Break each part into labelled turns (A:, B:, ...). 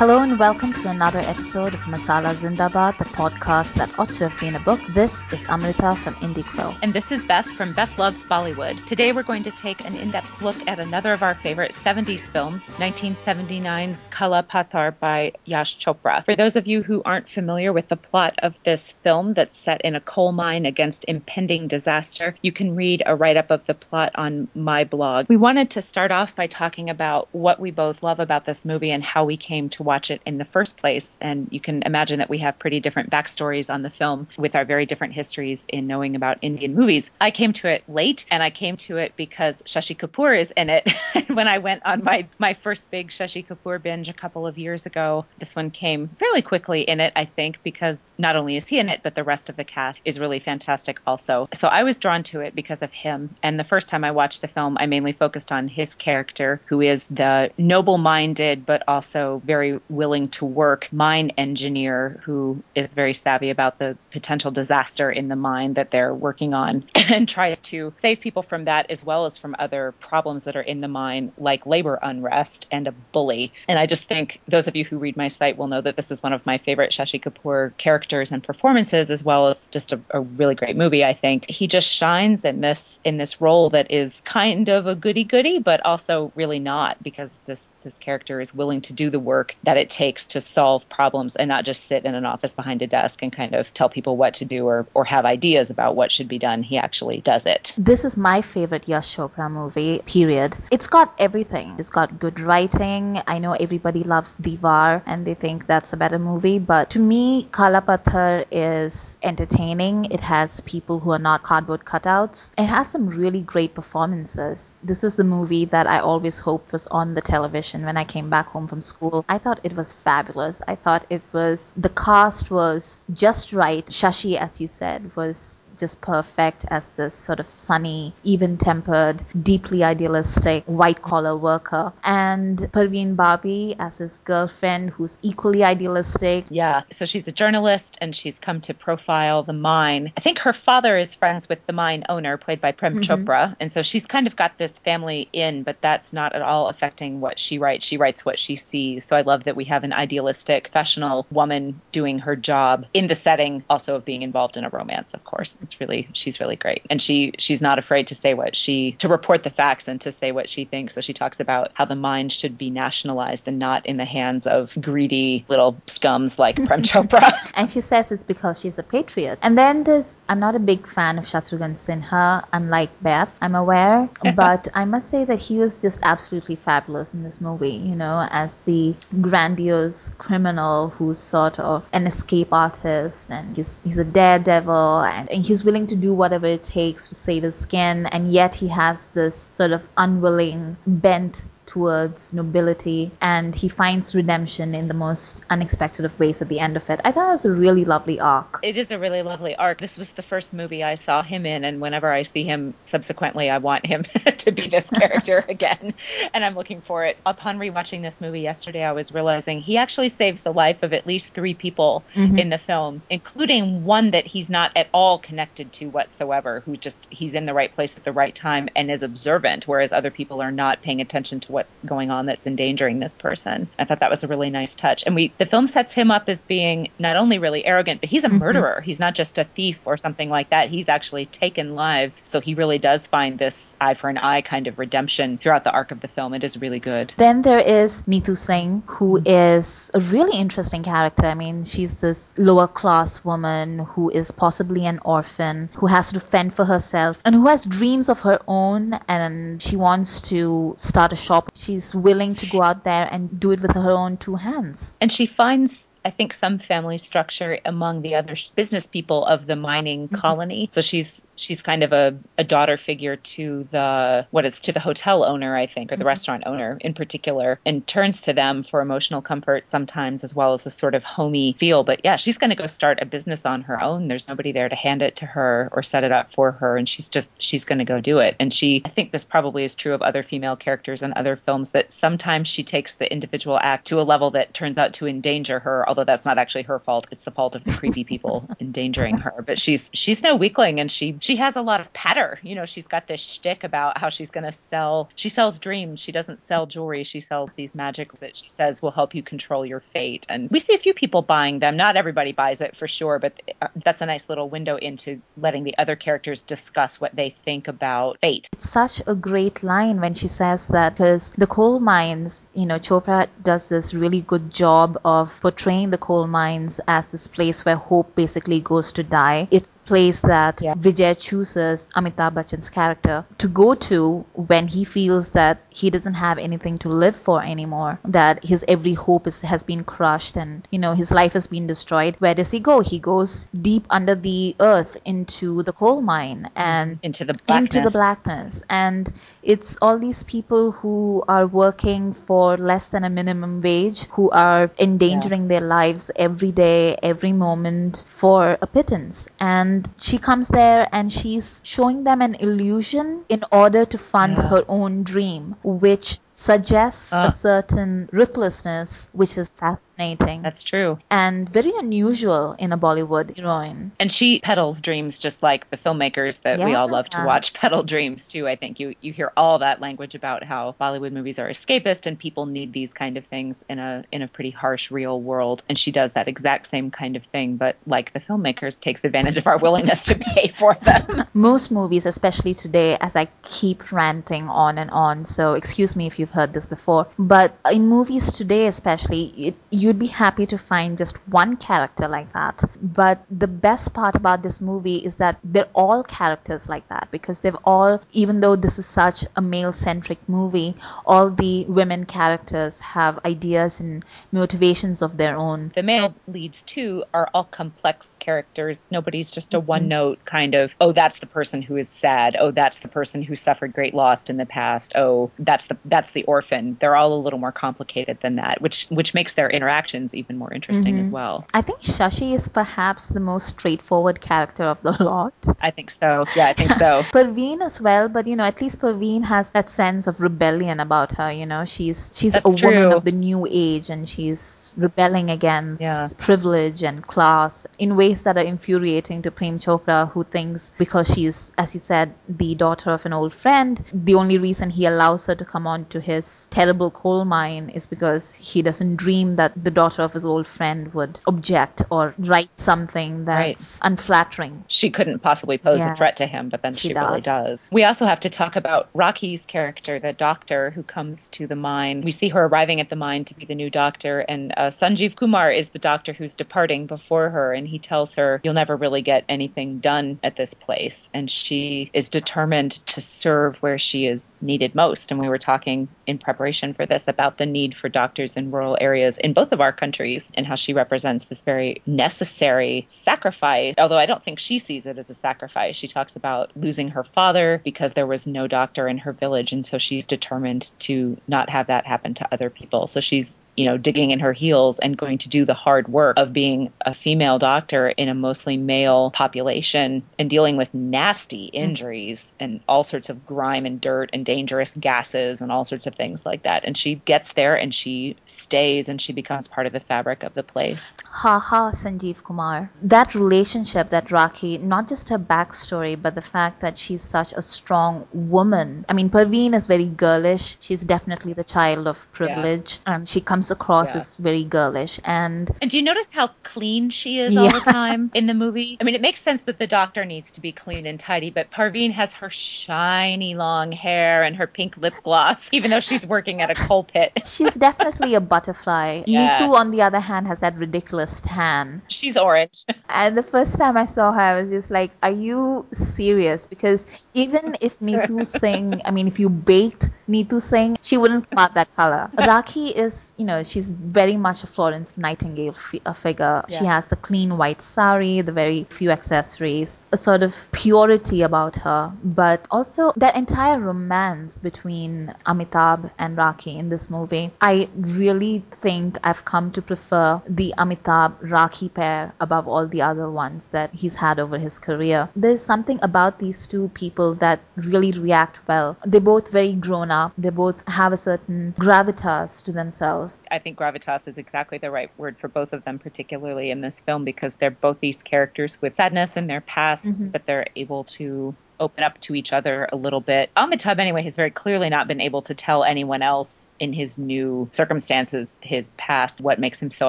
A: Hello and welcome to another episode of Masala Zindabad, the podcast that ought to have been a book. This is Amrita from Indie Quill.
B: And this is Beth from Beth Loves Bollywood. Today we're going to take an in depth look at another of our favorite 70s films, 1979's Kala Patthar by Yash Chopra. For those of you who aren't familiar with the plot of this film that's set in a coal mine against impending disaster, you can read a write up of the plot on my blog. We wanted to start off by talking about what we both love about this movie and how we came to watch it in the first place. And you can imagine that we have pretty different backstories on the film with our very different histories in knowing about Indian movies. I came to it late and I came to it because Shashi Kapoor is in it. when I went on my, my first big Shashi Kapoor binge a couple of years ago, this one came fairly quickly in it, I think, because not only is he in it, but the rest of the cast is really fantastic also. So I was drawn to it because of him. And the first time I watched the film, I mainly focused on his character, who is the noble minded, but also very willing to work mine engineer who is very savvy about the potential disaster in the mine that they're working on and tries to save people from that as well as from other problems that are in the mine like labor unrest and a bully. And I just think those of you who read my site will know that this is one of my favorite Shashi Kapoor characters and performances as well as just a, a really great movie I think. He just shines in this in this role that is kind of a goody goody but also really not because this this character is willing to do the work that it takes to solve problems and not just sit in an office behind a desk and kind of tell people what to do or, or have ideas about what should be done. He actually does it.
A: This is my favorite Yash Chopra movie, period. It's got everything. It's got good writing. I know everybody loves Deewaar and they think that's a better movie, but to me, Kala Patthar is entertaining. It has people who are not cardboard cutouts. It has some really great performances. This was the movie that I always hoped was on the television when I came back home from school. I thought it was fabulous. I thought it was, the cast was just right. Shashi, as you said, was just perfect as this sort of sunny, even tempered, deeply idealistic white collar worker. And Parveen Babi as his girlfriend, who's equally idealistic.
B: Yeah, so she's a journalist and she's come to profile the mine. I think her father is friends with the mine owner, played by Prem mm-hmm. Chopra. And so she's kind of got this family in, but that's not at all affecting what she writes. She writes what she sees. So I love that we have an idealistic, professional woman doing her job in the setting also of being involved in a romance, of course it's really she's really great. And she she's not afraid to say what she to report the facts and to say what she thinks. So she talks about how the mind should be nationalized and not in the hands of greedy little scums like prem chopra
A: and she says it's because she's a patriot. And then there's i'm not a big fan of shatrughan sinha unlike beth i'm aware. But i must say that he was just absolutely fabulous in this movie you know as the grandiose criminal who's sort of an escape artist and he's he's a daredevil and, and he's willing to do whatever it takes to save his skin, and yet he has this sort of unwilling bent towards nobility and he finds redemption in the most unexpected of ways at the end of it. I thought it was a really lovely arc.
B: It is a really lovely arc. This was the first movie I saw him in, and whenever I see him subsequently, I want him to be this character again. And I'm looking for it. Upon rewatching this movie yesterday, I was realizing he actually saves the life of at least three people mm-hmm. in the film, including one that he's not at all connected to whatsoever, who just he's in the right place at the right time and is observant, whereas other people are not paying attention to what what's going on that's endangering this person. I thought that was a really nice touch. And we the film sets him up as being not only really arrogant, but he's a mm-hmm. murderer. He's not just a thief or something like that. He's actually taken lives. So he really does find this eye for an eye kind of redemption throughout the arc of the film. It is really good.
A: Then there is Neetu Singh, who is a really interesting character. I mean, she's this lower class woman who is possibly an orphan, who has to fend for herself, and who has dreams of her own, and she wants to start a shop she's willing to go out there and do it with her own two hands.
B: And she finds I think some family structure among the other business people of the mining mm-hmm. colony. So she's she's kind of a, a daughter figure to the what it's to the hotel owner, I think, or the mm-hmm. restaurant owner in particular, and turns to them for emotional comfort sometimes as well as a sort of homey feel. But yeah, she's going to go start a business on her own. There's nobody there to hand it to her or set it up for her, and she's just she's going to go do it. And she, I think this probably is true of other female characters in other films that sometimes she takes the individual act to a level that turns out to endanger her although that's not actually her fault. It's the fault of the creepy people endangering her. But she's she's no weakling, and she she has a lot of patter. You know, she's got this shtick about how she's going to sell. She sells dreams. She doesn't sell jewelry. She sells these magics that she says will help you control your fate. And we see a few people buying them. Not everybody buys it for sure, but uh, that's a nice little window into letting the other characters discuss what they think about fate.
A: It's such a great line when she says that because the coal mines, you know, Chopra does this really good job of portraying the coal mines as this place where hope basically goes to die. It's the place that yeah. Vijay chooses Amitabh Bachchan's character to go to when he feels that he doesn't have anything to live for anymore, that his every hope is, has been crushed and, you know, his life has been destroyed. Where does he go? He goes deep under the earth into the coal mine and
B: into the blackness.
A: into the blackness. And it's all these people who are working for less than a minimum wage, who are endangering yeah. their lives every day, every moment for a pittance. And she comes there and she's showing them an illusion in order to fund her own dream, which suggests a ah. certain ruthlessness, which is fascinating.
B: That's true.
A: And very unusual in a Bollywood heroine.
B: And she peddles dreams just like the filmmakers that yeah. we all love to watch peddle dreams too. I think you, you hear all that language about how Bollywood movies are escapist and people need these kind of things in a in a pretty harsh real world. And she does that exact same kind of thing, but like the filmmakers takes advantage of our willingness to pay for them.
A: Most movies, especially today, as I keep ranting on and on, so excuse me if you've heard this before, but in movies today, especially, it, you'd be happy to find just one character like that. But the best part about this movie is that they're all characters like that because they've all, even though this is such a male centric movie, all the women characters have ideas and motivations of their own.
B: The male leads, too, are all complex characters. Nobody's just a mm-hmm. one note kind of, oh, that's the person who is sad. Oh, that's the person who suffered great loss in the past. Oh, that's the that's the orphan. They're all a little more complicated than that, which which makes their interactions even more interesting mm-hmm. as well.
A: I think Shashi is perhaps the most straightforward character of the lot.
B: I think so. Yeah, I think so.
A: Parveen as well, but you know, at least Parveen has that sense of rebellion about her. You know, she's she's That's a true. woman of the new age, and she's rebelling against yeah. privilege and class in ways that are infuriating to Prem Chopra, who thinks because she's, as you said, the daughter of an old friend, the only reason he allows her to come on to his terrible coal mine is because he doesn't dream that the daughter of his old friend would object or write something that's right. unflattering.
B: She couldn't possibly pose yeah. a threat to him, but then she, she does. really does. We also have to talk about Rakhi's character, the doctor who comes to the mine. We see her arriving at the mine to be the new doctor, and uh, Sanjeev Kumar is the doctor who's departing before her, and he tells her, You'll never really get anything done at this place. And she is determined to serve where she is needed most. And we were talking in preparation for this about the need for doctors in rural areas in both of our countries and how she represents this very necessary sacrifice. Although I don't think she sees it as a sacrifice. She talks about losing her father because there was no doctor in her village. And so she's determined to not have that happen to other people. So she's you know, digging in her heels and going to do the hard work of being a female doctor in a mostly male population and dealing with nasty mm. injuries and all sorts of grime and dirt and dangerous gases and all sorts of things like that. And she gets there and she stays and she becomes part of the fabric of the place.
A: Ha ha, Sanjeev Kumar. That relationship that Rakhi, not just her backstory, but the fact that she's such a strong woman. I mean, Parveen is very girlish. She's definitely the child of privilege. Yeah. Um, she comes across yeah. as very girlish. And
B: and do you notice how clean she is yeah. all the time in the movie? I mean, it makes sense that the doctor needs to be clean and tidy, but Parveen has her shiny long hair and her pink lip gloss, even though she's working at a coal pit.
A: she's definitely a butterfly. Yeah. Neetu, on the other hand, has that ridiculous tan.
B: She's orange.
A: and the first time I saw her, I was just like, "Are you serious?" Because even if Neetu Singh, I mean, if you baked Neetu Singh, she wouldn't come out that color. Rakhi is, you know, she's very much a Florence Nightingale f- uh, figure. Yeah. She has the clean white sari, the very few accessories, a sort of purity about her, but also that entire romance between Amitabh and Rakhi in this movie. I really think I've come to prefer the Amitabh Rakhi pair above all the other ones that he's had over his career. There's something about these two people that really react well. They're both very grown up They both have a certain gravitas to themselves.
B: I think gravitas is exactly the right word for both of them, particularly in this film, because they're both these characters with sadness in their pasts, mm-hmm. but they're able to open up to each other a little bit. Amitabh, anyway, has very clearly not been able to tell anyone else in his new circumstances, his past, what makes him so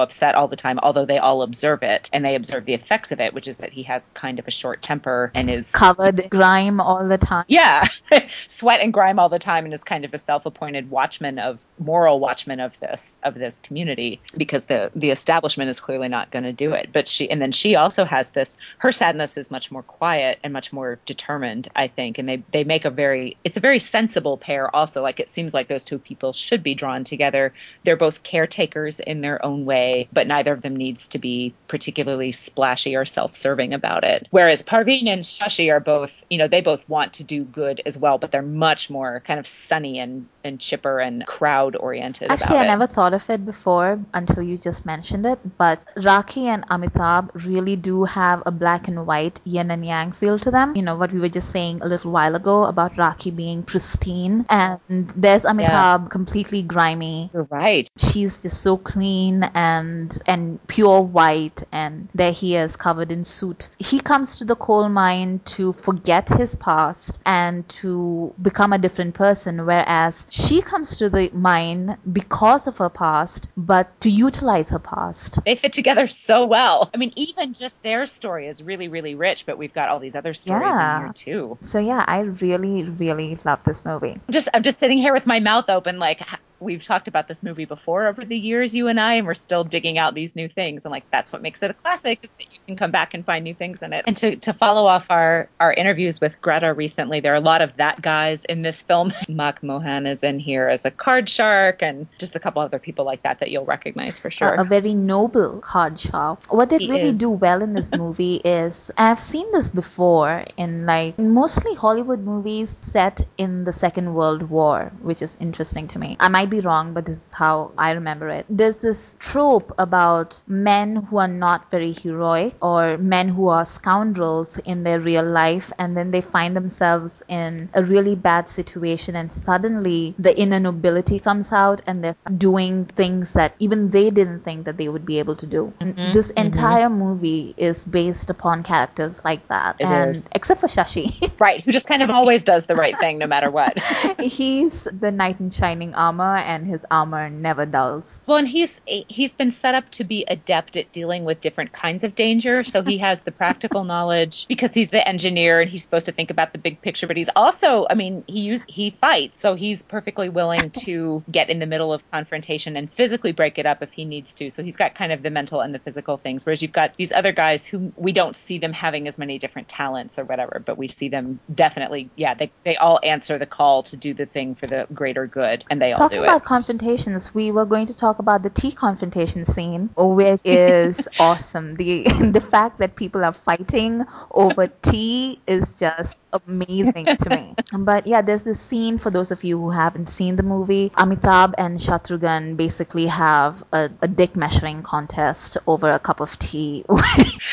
B: upset all the time, although they all observe it and they observe the effects of it, which is that he has kind of a short temper and is
A: covered in grime all the time.
B: Yeah, sweat and grime all the time and is kind of a self-appointed watchman of moral watchman of this of this community because the the establishment is clearly not going to do it. But she and then she also has this her sadness is much more quiet and much more determined I think, and they they make a very it's a very sensible pair. Also, like it seems like those two people should be drawn together. They're both caretakers in their own way, but neither of them needs to be particularly splashy or self-serving about it. Whereas Parveen and Shashi are both, you know, they both want to do good as well, but they're much more kind of sunny and and chipper and crowd oriented.
A: Actually, I
B: it.
A: never thought of it before until you just mentioned it. But Rakhi and Amitabh really do have a black and white yin and yang feel to them. You know what we were just saying a little while ago about Rakhi being pristine, and there's Amitabh yeah. completely grimy.
B: You're right.
A: She's just so clean and and pure white, and there he is covered in soot. He comes to the coal mine to forget his past and to become a different person, whereas she comes to the mine because of her past, but to utilize her past.
B: They fit together so well. I mean, even just their story is really, really rich, but we've got all these other stories yeah. in here too.
A: So yeah, I really, really love this movie.
B: I'm just I'm just sitting here with my mouth open, like we've talked about this movie before over the years, you and I, and we're still digging out these new things. And like that's what makes it a classic is that you can come back and find new things in it. And to, to follow off our our interviews with Greta recently, there are a lot of that guys in this film. Mac Mohan is in here as a card shark, and just a couple other people like that that you'll recognize for sure.
A: A, a very noble card shark. What they he really is. do well in this movie is I've seen this before in like mostly Hollywood movies set in the Second World War, which is interesting to me. I might be wrong, but this is how I remember it. There's this trope about men who are not very heroic or men who are scoundrels in their real life, and then they find themselves in a really bad situation, and suddenly the inner nobility comes out and they're doing things that even they didn't think that they would be able to do. Mm-hmm. This mm-hmm. entire mm-hmm. movie is based upon characters like that,
B: it and is.
A: except for Shashi,
B: right, who just kind of always does the right thing no matter what.
A: He's the knight in shining armor and his armor never dulls.
B: Well, and he's he's been set up to be adept at dealing with different kinds of danger, so he has the practical knowledge because he's the engineer and he's supposed to think about the big picture, but he's also, I mean, he use he fights, so he's perfectly willing to get in the middle of confrontation and physically break it up if he needs to. So he's got kind of the mental and the physical things, whereas you've got these other guys who we don't see them having as many different talents or whatever, but we see them definitely, yeah, they they all answer the call to do the thing for the greater good, and they all
A: Talking
B: do
A: it confrontations, we were going to talk about the tea confrontation scene, which is awesome. The the fact that people are fighting over tea is just amazing to me. But yeah, there's this scene for those of you who haven't seen the movie. Amitabh and Shatrughan basically have a, a dick measuring contest over a cup of tea.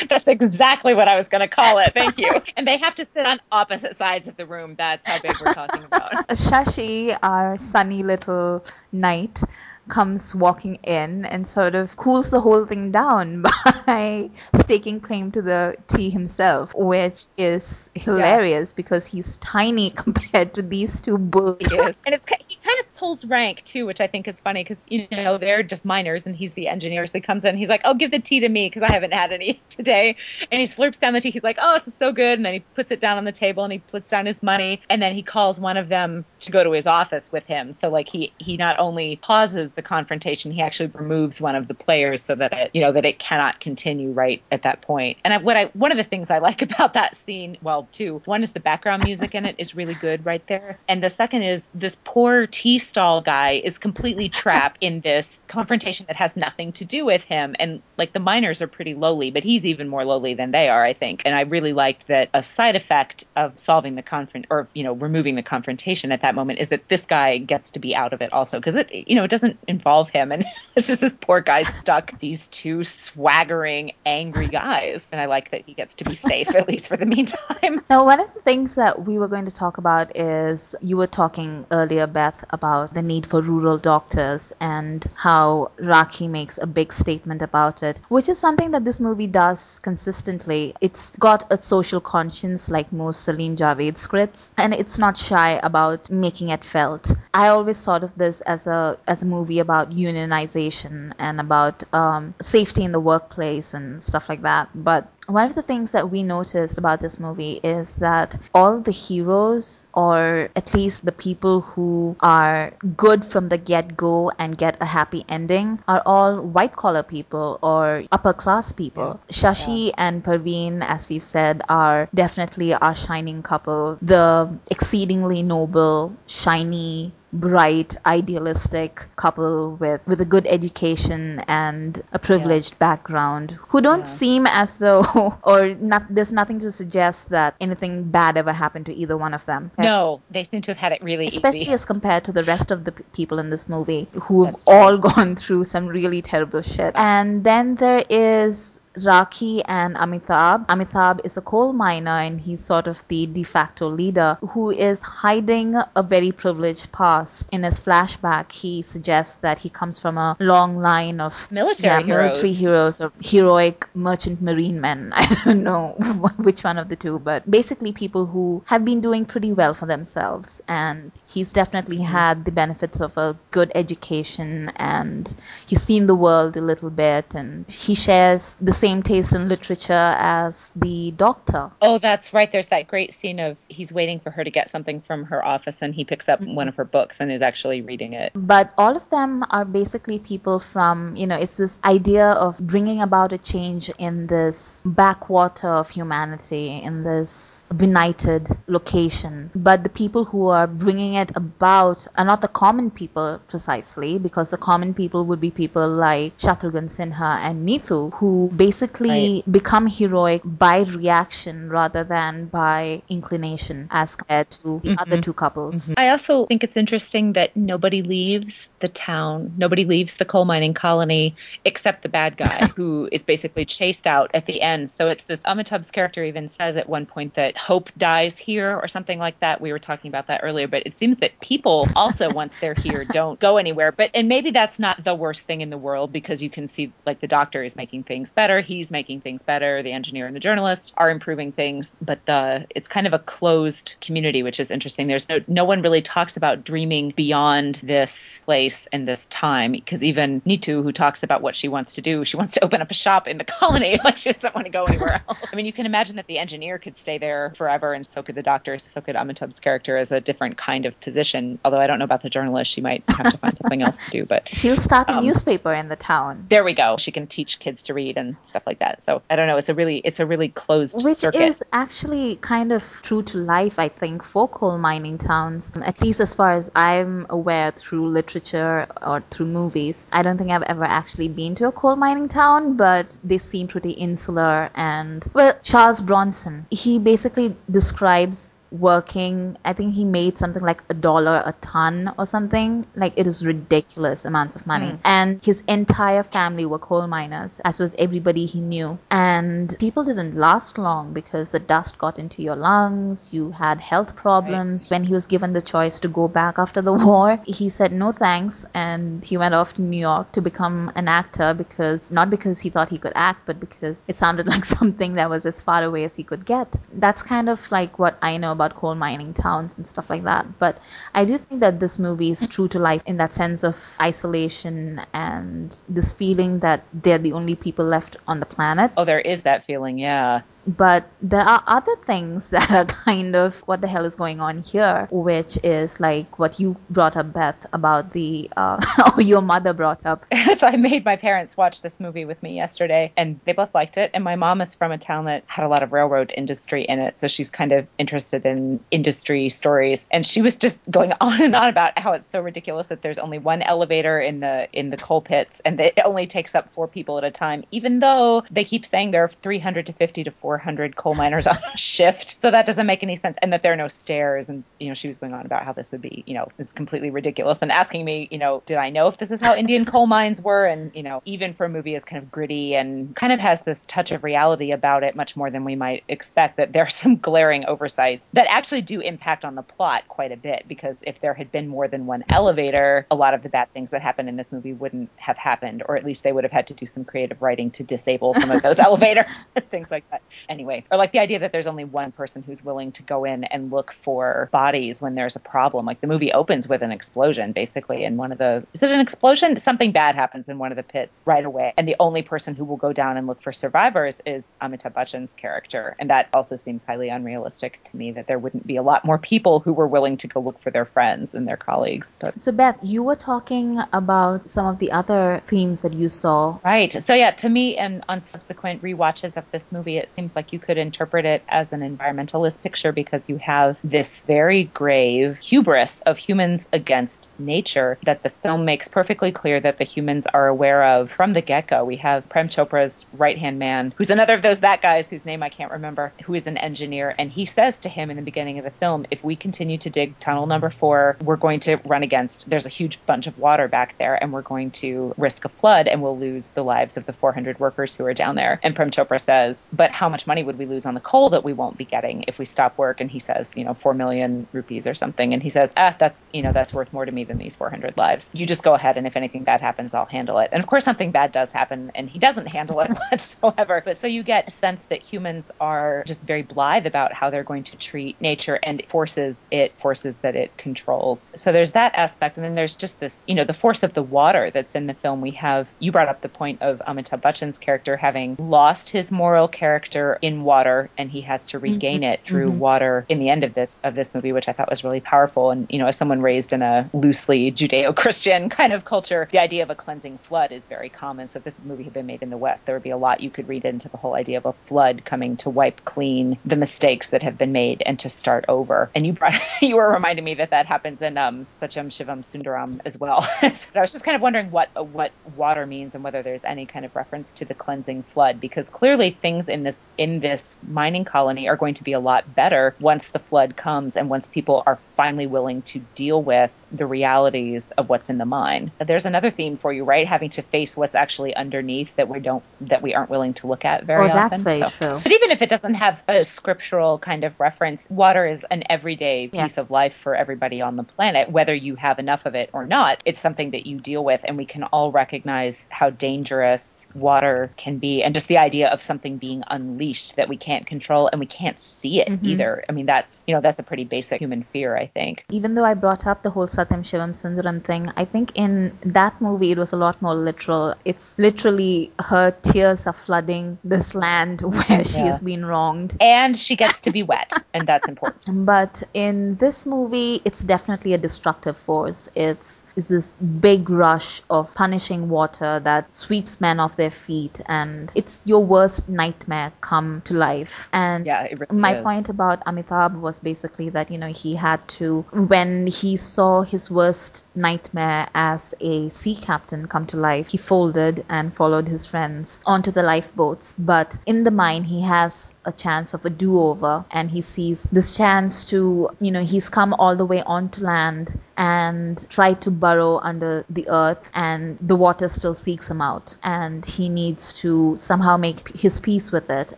B: That's exactly what I was going to call it. Thank you. and they have to sit on opposite sides of the room. That's how big we're talking about.
A: Shashi, our sunny little knight, comes walking in and sort of cools the whole thing down by staking claim to the tea himself, which is hilarious yeah. because he's tiny compared to these two bulls.
B: Yes. And it's he pulls rank too, which I think is funny because you know they're just miners and he's the engineer. So he comes in, he's like, "Oh, give the tea to me because I haven't had any today." And he slurps down the tea. He's like, "Oh, this is so good!" And then he puts it down on the table and he puts down his money. And then he calls one of them to go to his office with him. So like he he not only pauses the confrontation, he actually removes one of the players so that it you know that it cannot continue right at that point. And I, what I one of the things I like about that scene, well, two, one is the background music in it is really good right there, and the second is this poor tea stall guy is completely trapped in this confrontation that has nothing to do with him. And like the miners are pretty lowly, but he's even more lowly than they are, I think. And I really liked that a side effect of solving the confront or, you know, removing the confrontation at that moment is that this guy gets to be out of it also because it, you know, it doesn't involve him. And it's just this poor guy stuck, these two swaggering, angry guys. And I like that he gets to be safe, at least for the meantime.
A: Now, one of the things that we were going to talk about is you were talking earlier, Beth, about the need for rural doctors and how Rakhi makes a big statement about it, which is something that this movie does consistently. It's got a social conscience like most Salim Javed scripts, and it's not shy about making it felt. I always thought of this as a as a movie about unionization and about um, safety in the workplace and stuff like that. But one of the things that we noticed about this movie is that all the heroes, or at least the people who are good from the get go and get a happy ending, are all white collar people or upper class people. Yeah. Shashi yeah. and Parveen, as we've said, are definitely our shining couple. The exceedingly noble, shiny, bright, idealistic couple with, with a good education and a privileged yeah. background who don't yeah. seem as though, or not, there's nothing to suggest that anything bad ever happened to either one of them.
B: No, they seem to have had it really
A: Especially
B: easy.
A: as compared to the rest of the p- people in this movie who've all gone through some really terrible shit. And then there is Rakhi and Amitabh. Amitabh is a coal miner and he's sort of the de facto leader who is hiding a very privileged past. In his flashback, he suggests that he comes from a long line of
B: military,
A: yeah,
B: heroes.
A: military heroes or heroic merchant marine men. I don't know which one of the two, but basically people who have been doing pretty well for themselves. And he's definitely mm-hmm. had the benefits of a good education and he's seen the world a little bit and he shares the same taste in literature as the doctor.
B: Oh, that's right. There's that great scene of he's waiting for her to get something from her office and he picks up mm-hmm. one of her books and is actually reading it.
A: But all of them are basically people from, you know, it's this idea of bringing about a change in this backwater of humanity, in this benighted location. But the people who are bringing it about are not the common people precisely, because the common people would be people like Shatrughan Sinha and Neetu, who basically basically right. become heroic by reaction rather than by inclination as compared to the mm-hmm. other two couples.
B: Mm-hmm. I also think it's interesting that nobody leaves the town, nobody leaves the coal mining colony except the bad guy who is basically chased out at the end. So it's this Amitabh's character even says at one point that hope dies here or something like that. We were talking about that earlier, but it seems that people also once they're here don't go anywhere. But and maybe that's not the worst thing in the world because you can see like the doctor is making things better He's making things better. The engineer and the journalist are improving things, but the it's kind of a closed community, which is interesting. There's no no one really talks about dreaming beyond this place and this time because even Neetu, who talks about what she wants to do, she wants to open up a shop in the colony. like she doesn't want to go anywhere else. I mean, you can imagine that the engineer could stay there forever, and so could the doctor. So could Amitabh's character as a different kind of position. Although I don't know about the journalist, she might have to find something else to do. But
A: she'll start a um, newspaper in the town.
B: There we go. She can teach kids to read and stuff like that. So I don't know. It's a really it's a really closed
A: which
B: circuit.
A: is actually kind of true to life. I think for coal mining towns, at least as far as I'm aware through literature or through movies. I don't think I've ever actually been to a coal mining town, but they seem pretty insular. And well, Charles Bronson, he basically describes working i think he made something like a dollar a ton or something. Like it was ridiculous amounts of money. Mm. and his entire family were coal miners as was everybody he knew. And people didn't last long because the dust got into your lungs. You had health problems. Right. when he was given the choice to go back after the war he said no thanks and he went off to new york to become an actor because not because he thought he could act but because it sounded like something that was as far away as he could get. That's kind of like what i know about coal mining towns and stuff like that. But I do think that this movie is true to life in that sense of isolation and this feeling that they're the only people left on the planet.
B: Oh, there is that feeling, yeah
A: but there are other things that are kind of what the hell is going on here, which is like what you brought up, Beth, about the, uh, your mother brought up.
B: so I made my parents watch this movie with me yesterday, and they both liked it. And my mom is from a town that had a lot of railroad industry in it, so she's kind of interested in industry stories. And she was just going on and on about how it's so ridiculous that there's only one elevator in the in the coal pits, and it only takes up four people at a time, even though they keep saying there are 350 to 400 100 coal miners on a shift. So that doesn't make any sense. And that there are no stairs. And, you know, she was going on about how this would be, you know, it's completely ridiculous and asking me, you know, did I know if this is how Indian coal mines were? And, you know, even for a movie as kind of gritty and kind of has this touch of reality about it much more than we might expect, that there are some glaring oversights that actually do impact on the plot quite a bit. Because if there had been more than one elevator, a lot of the bad things that happened in this movie wouldn't have happened, or at least they would have had to do some creative writing to disable some of those elevators and things like that. Anyway, or like the idea that there's only one person who's willing to go in and look for bodies when there's a problem. Like the movie opens with an explosion, basically, in one of the. Is it an explosion? Something bad happens in one of the pits right away, and the only person who will go down and look for survivors is Amitabh Bachchan's character, and that also seems highly unrealistic to me. That there wouldn't be a lot more people who were willing to go look for their friends and their colleagues. But
A: So, Beth, you were talking about some of the other themes that you saw.
B: Right. So yeah, to me and on subsequent rewatches of this movie, it seems like you could interpret it as an environmentalist picture because you have this very grave hubris of humans against nature that the film makes perfectly clear that the humans are aware of from the get-go. We have Prem Chopra's right-hand man, who's another of those that guys whose name I can't remember, who is an engineer, and he says to him in the beginning of the film, if we continue to dig tunnel number 4, we're going to run against there's a huge bunch of water back there and we're going to risk a flood and we'll lose the lives of the 400 workers who are down there. And Prem Chopra says, but how much money would we lose on the coal that we won't be getting if we stop work? And he says, you know, 4 million rupees or something. And he says, ah, that's, you know, that's worth more to me than these 400 lives. You just go ahead and if anything bad happens, I'll handle it. And of course, something bad does happen and he doesn't handle it whatsoever. But so you get a sense that humans are just very blithe about how they're going to treat nature and forces it, forces that it controls. So there's that aspect. And then there's just this, you know, the force of the water that's in the film. We have, you brought up the point of Amitabh Bachchan's character having lost his moral character in water and he has to regain it through
A: Mhm.
B: water in the end of this of this movie which I thought was really powerful. And you know as someone raised in a loosely Judeo-Christian kind of culture the idea of a cleansing flood is very common. So if this movie had been made in the west there would be a lot you could read into the whole idea of a flood coming to wipe clean the mistakes that have been made and to start over. And you brought, you were reminding me that that happens in um Satyam Shivam Sundaram as well. I was just kind of wondering what what water means and whether there's any kind of reference to the cleansing flood because clearly things in this in this mining colony are going to be a lot better once the flood comes and once people are finally willing to deal with the realities of what's in the mine. There's another theme for you, right? Having to face what's actually underneath that we don't that we aren't willing to look at very
A: Oh,
B: often.
A: that's very
B: So-
A: true.
B: But even if it doesn't have a scriptural kind of reference, water is an everyday
A: Yeah.
B: piece of life for everybody on the planet, whether you have enough of it or not. It's something that you deal with, and we can all recognize how dangerous water can be, and just the idea of something being unleashed that we can't control and we can't see it
A: Mhm.
B: either. I mean, that's you know that's a pretty basic human fear, I think.
A: Even though I brought up the whole Satyam Shivam Sundaram thing, I think in that movie it was a lot more literal. It's literally her tears are flooding this land where she
B: Yeah.
A: has been wronged.
B: And she gets to be wet, and that's important.
A: But in this movie, it's definitely a destructive force. It's, it's this big rush of punishing water that sweeps men off their feet, and it's your worst nightmare come to life. And
B: Yeah, really
A: my
B: is.
A: point about Amitabh was basically that you know he had to when he saw his worst nightmare as a sea captain come to life he folded and followed his friends onto the lifeboats but in the mine he has a chance of a do-over and he sees this chance to you know he's come all the way onto land and tried to burrow under the earth and the water still seeks him out and he needs to somehow make his peace with it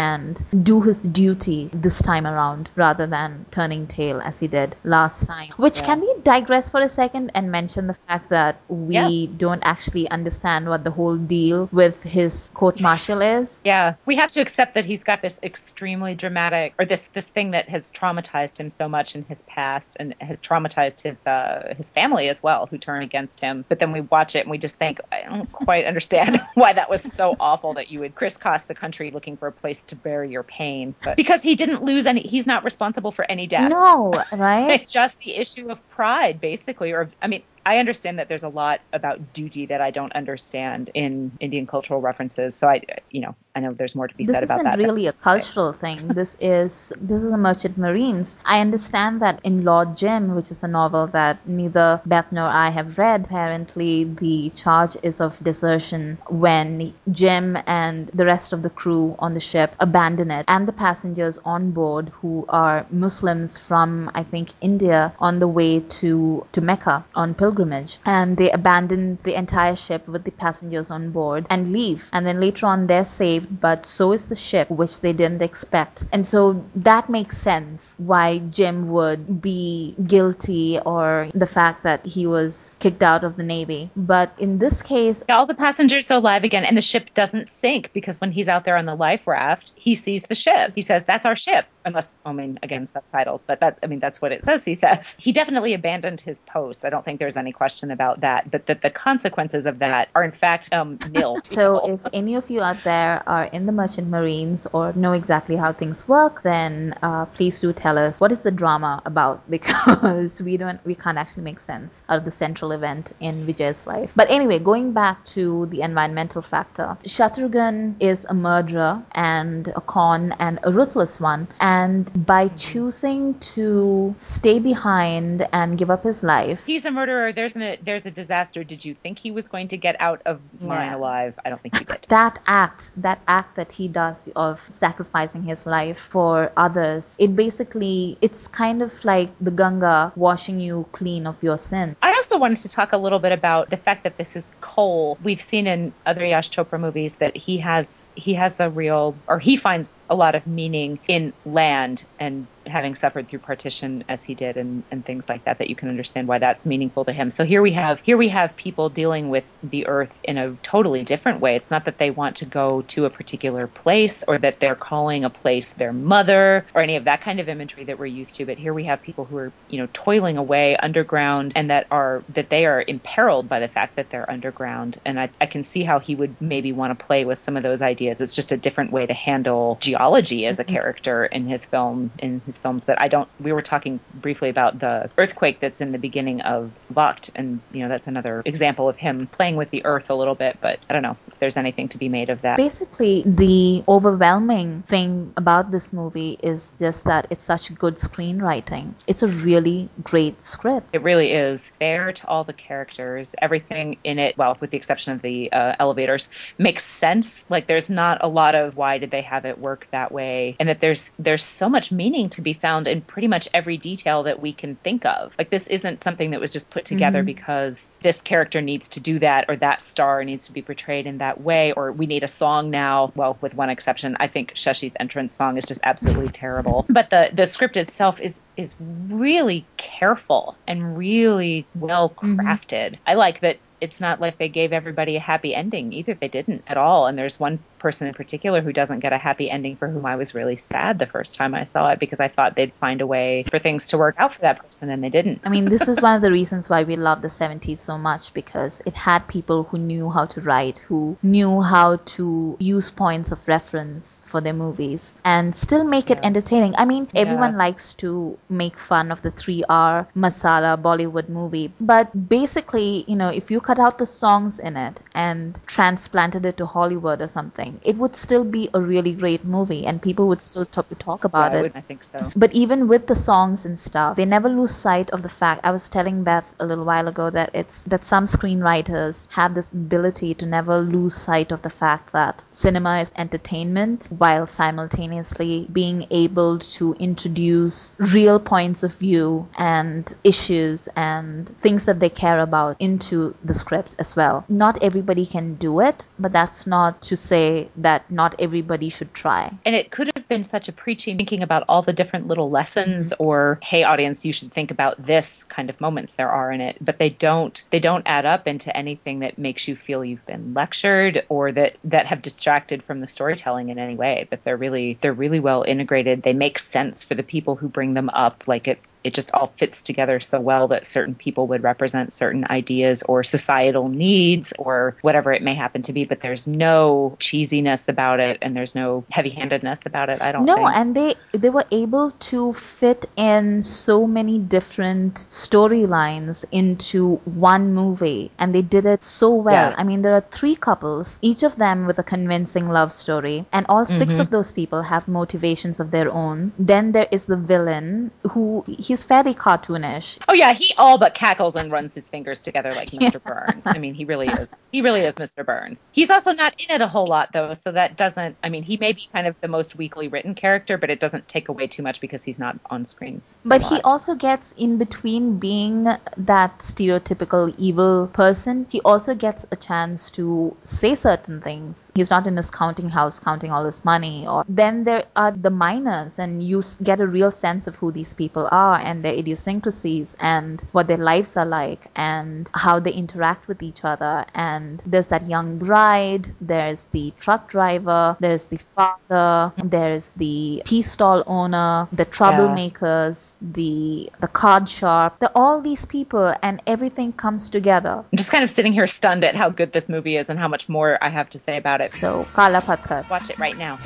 A: and do his duty this time around rather than turning tail as he did last time which
B: Yeah.
A: can we digress for a second and mention the fact that we
B: Yeah.
A: don't actually understand what the whole deal with his court martial is
B: Yeah, we have to accept that he's got this extremely dramatic, or this this thing that has traumatized him so much in his past, and has traumatized his uh, his family as well, who turn against him. But then we watch it and we just think, I don't quite understand why that was so awful that you would crisscross the country looking for a place to bury your pain. But because he didn't lose any, he's not responsible for any deaths.
A: No, right?
B: Just the issue of pride, basically. Or, I mean, I understand that there's a lot about duty that I don't understand in Indian cultural references. So I, you know, I know there's more to be
A: this
B: said about that.
A: This isn't really a cultural thing. This is this is the Merchant Marines. I understand that in Lord Jim, which is a novel that neither Beth nor I have read, apparently the charge is of desertion when Jim and the rest of the crew on the ship abandon it, and the passengers on board who are Muslims from I think India on the way to to Mecca on pilgrimage pilgrimage and they abandon the entire ship with the passengers on board and leave. And then later on, they're saved, but so is the ship, which they didn't expect. And so that makes sense why Jim would be guilty or the fact that he was kicked out of the Navy. But in this case,
B: all the passengers are alive again, and the ship doesn't sink because when he's out there on the life raft, he sees the ship. He says, That's our ship. Unless, I mean, again, subtitles, but that, I mean, that's what it says he says. He definitely abandoned his post. I don't think there's any question about that, but that the consequences of that are in fact um, nil.
A: so if any of you out there are in the Merchant Marines or know exactly how things work, then uh, please do tell us what is the drama about because we don't we can't actually make sense out of the central event in Vijay's life. But anyway, going back to the environmental factor, Shatrughan is a murderer and a con and a ruthless one, and by choosing to stay behind and give up his life,
B: he's a murderer there's a there's a disaster. Did you think he was going to get out of yeah. mine alive? I don't think he did.
A: that act, that act that he does of sacrificing his life for others, it basically it's kind of like the Ganga washing you clean of your sin.
B: I also wanted to talk a little bit about the fact that this is coal. We've seen in other Yash Chopra movies that he has he has a real or he finds a lot of meaning in land and having suffered through partition as he did and, and things like that that you can understand why that's meaningful to him. So here we have here we have people dealing with the earth in a totally different way. It's not that they want to go to a particular place or that they're calling a place their mother or any of that kind of imagery that we're used to but here we have people who are you know toiling away underground and that are that they are imperiled by the fact that they're underground. And I, I can see how he would maybe want to play with some of those ideas. It's just a different way to handle geology as a mm-hmm. character in his film in his films that I don't. We were talking briefly about the earthquake that's in the beginning of Waqt, and you know that's another example of him playing with the earth a little bit. But I don't know if there's anything to be made of that.
A: Basically, the overwhelming thing about this movie is just that it's such good screenwriting. It's a really great script.
B: It really is fair to all the characters. Everything in it, well, with the exception of the uh, elevators, makes sense. Like there's not a lot of why did they have it work that way, and that there's there's so much meaning to be be found in pretty much every detail that we can think of. Like this isn't something that was just put together mm-hmm. because this character needs to do that or that star needs to be portrayed in that way or we need a song now. Well, with one exception, I think Shashi's entrance song is just absolutely terrible. But the the script itself is is really careful and really well mm-hmm. crafted. Mm-hmm. I like that it's not like they gave everybody a happy ending either. They didn't at all. And there's one person in particular who doesn't get a happy ending for whom I was really sad the first time I saw it because I thought they'd find a way for things to work out for that person and they didn't.
A: I mean, this is one of the reasons why we love the 70s so much because it had people who knew how to write, who knew how to use points of reference for their movies and still make it yeah. entertaining. I mean, everyone yeah. likes to make fun of the 3R masala Bollywood movie, but basically, you know, if you cut out the songs in it and transplanted it to Hollywood or something, it would still be a really great movie and people would still talk, talk about
B: yeah,
A: it.
B: Would, I think so.
A: But even with the songs and stuff, they never lose sight of the fact. I was telling Beth a little while ago that it's that some screenwriters have this ability to never lose sight of the fact that cinema is entertainment while simultaneously being able to introduce real points of view and issues and things that they care about into the script as well. Not everybody can do it, but that's not to say that not everybody should try.
B: And it could have been such a preaching thinking about all the different little lessons mm-hmm. or hey audience you should think about this kind of moments there are in it, but they don't they don't add up into anything that makes you feel you've been lectured or that that have distracted from the storytelling in any way, but they're really they're really well integrated. They make sense for the people who bring them up like it it just all fits together so well that certain people would represent certain ideas or societal needs or whatever it may happen to be. But there's no cheesiness about it, and there's no heavy-handedness about it. I don't.
A: No,
B: think.
A: and they they were able to fit in so many different storylines into one movie, and they did it so well.
B: Yeah.
A: I mean, there are three couples, each of them with a convincing love story, and all 6
B: Mm-hmm.
A: of those people have motivations of their own. Then there is the villain who he's fairly cartoonish.
B: Oh yeah, he all but cackles and runs his fingers together like Mr. Burns. I mean, he really is. He really is Mr. Burns. He's also not in it a whole lot though, so that doesn't. I mean, he may be kind of the most weakly written character, but it doesn't take away too much because he's not on screen.
A: But he also gets in between being that stereotypical evil person, he also gets a chance to say certain things. He's not in his counting house counting all his money. Or then there are the miners, and you get a real sense of who these people are and their idiosyncrasies and what their lives are like and how they interact with each other. And there's that young bride, there's the truck driver, there's the father, there's the tea stall owner, the troublemakers, the the card shop. They're all these people, and everything comes together.
B: I'm just kind of sitting here stunned at how good this movie is and how much more I have to say about it.
A: So Kala Pathar.
B: Watch it right now.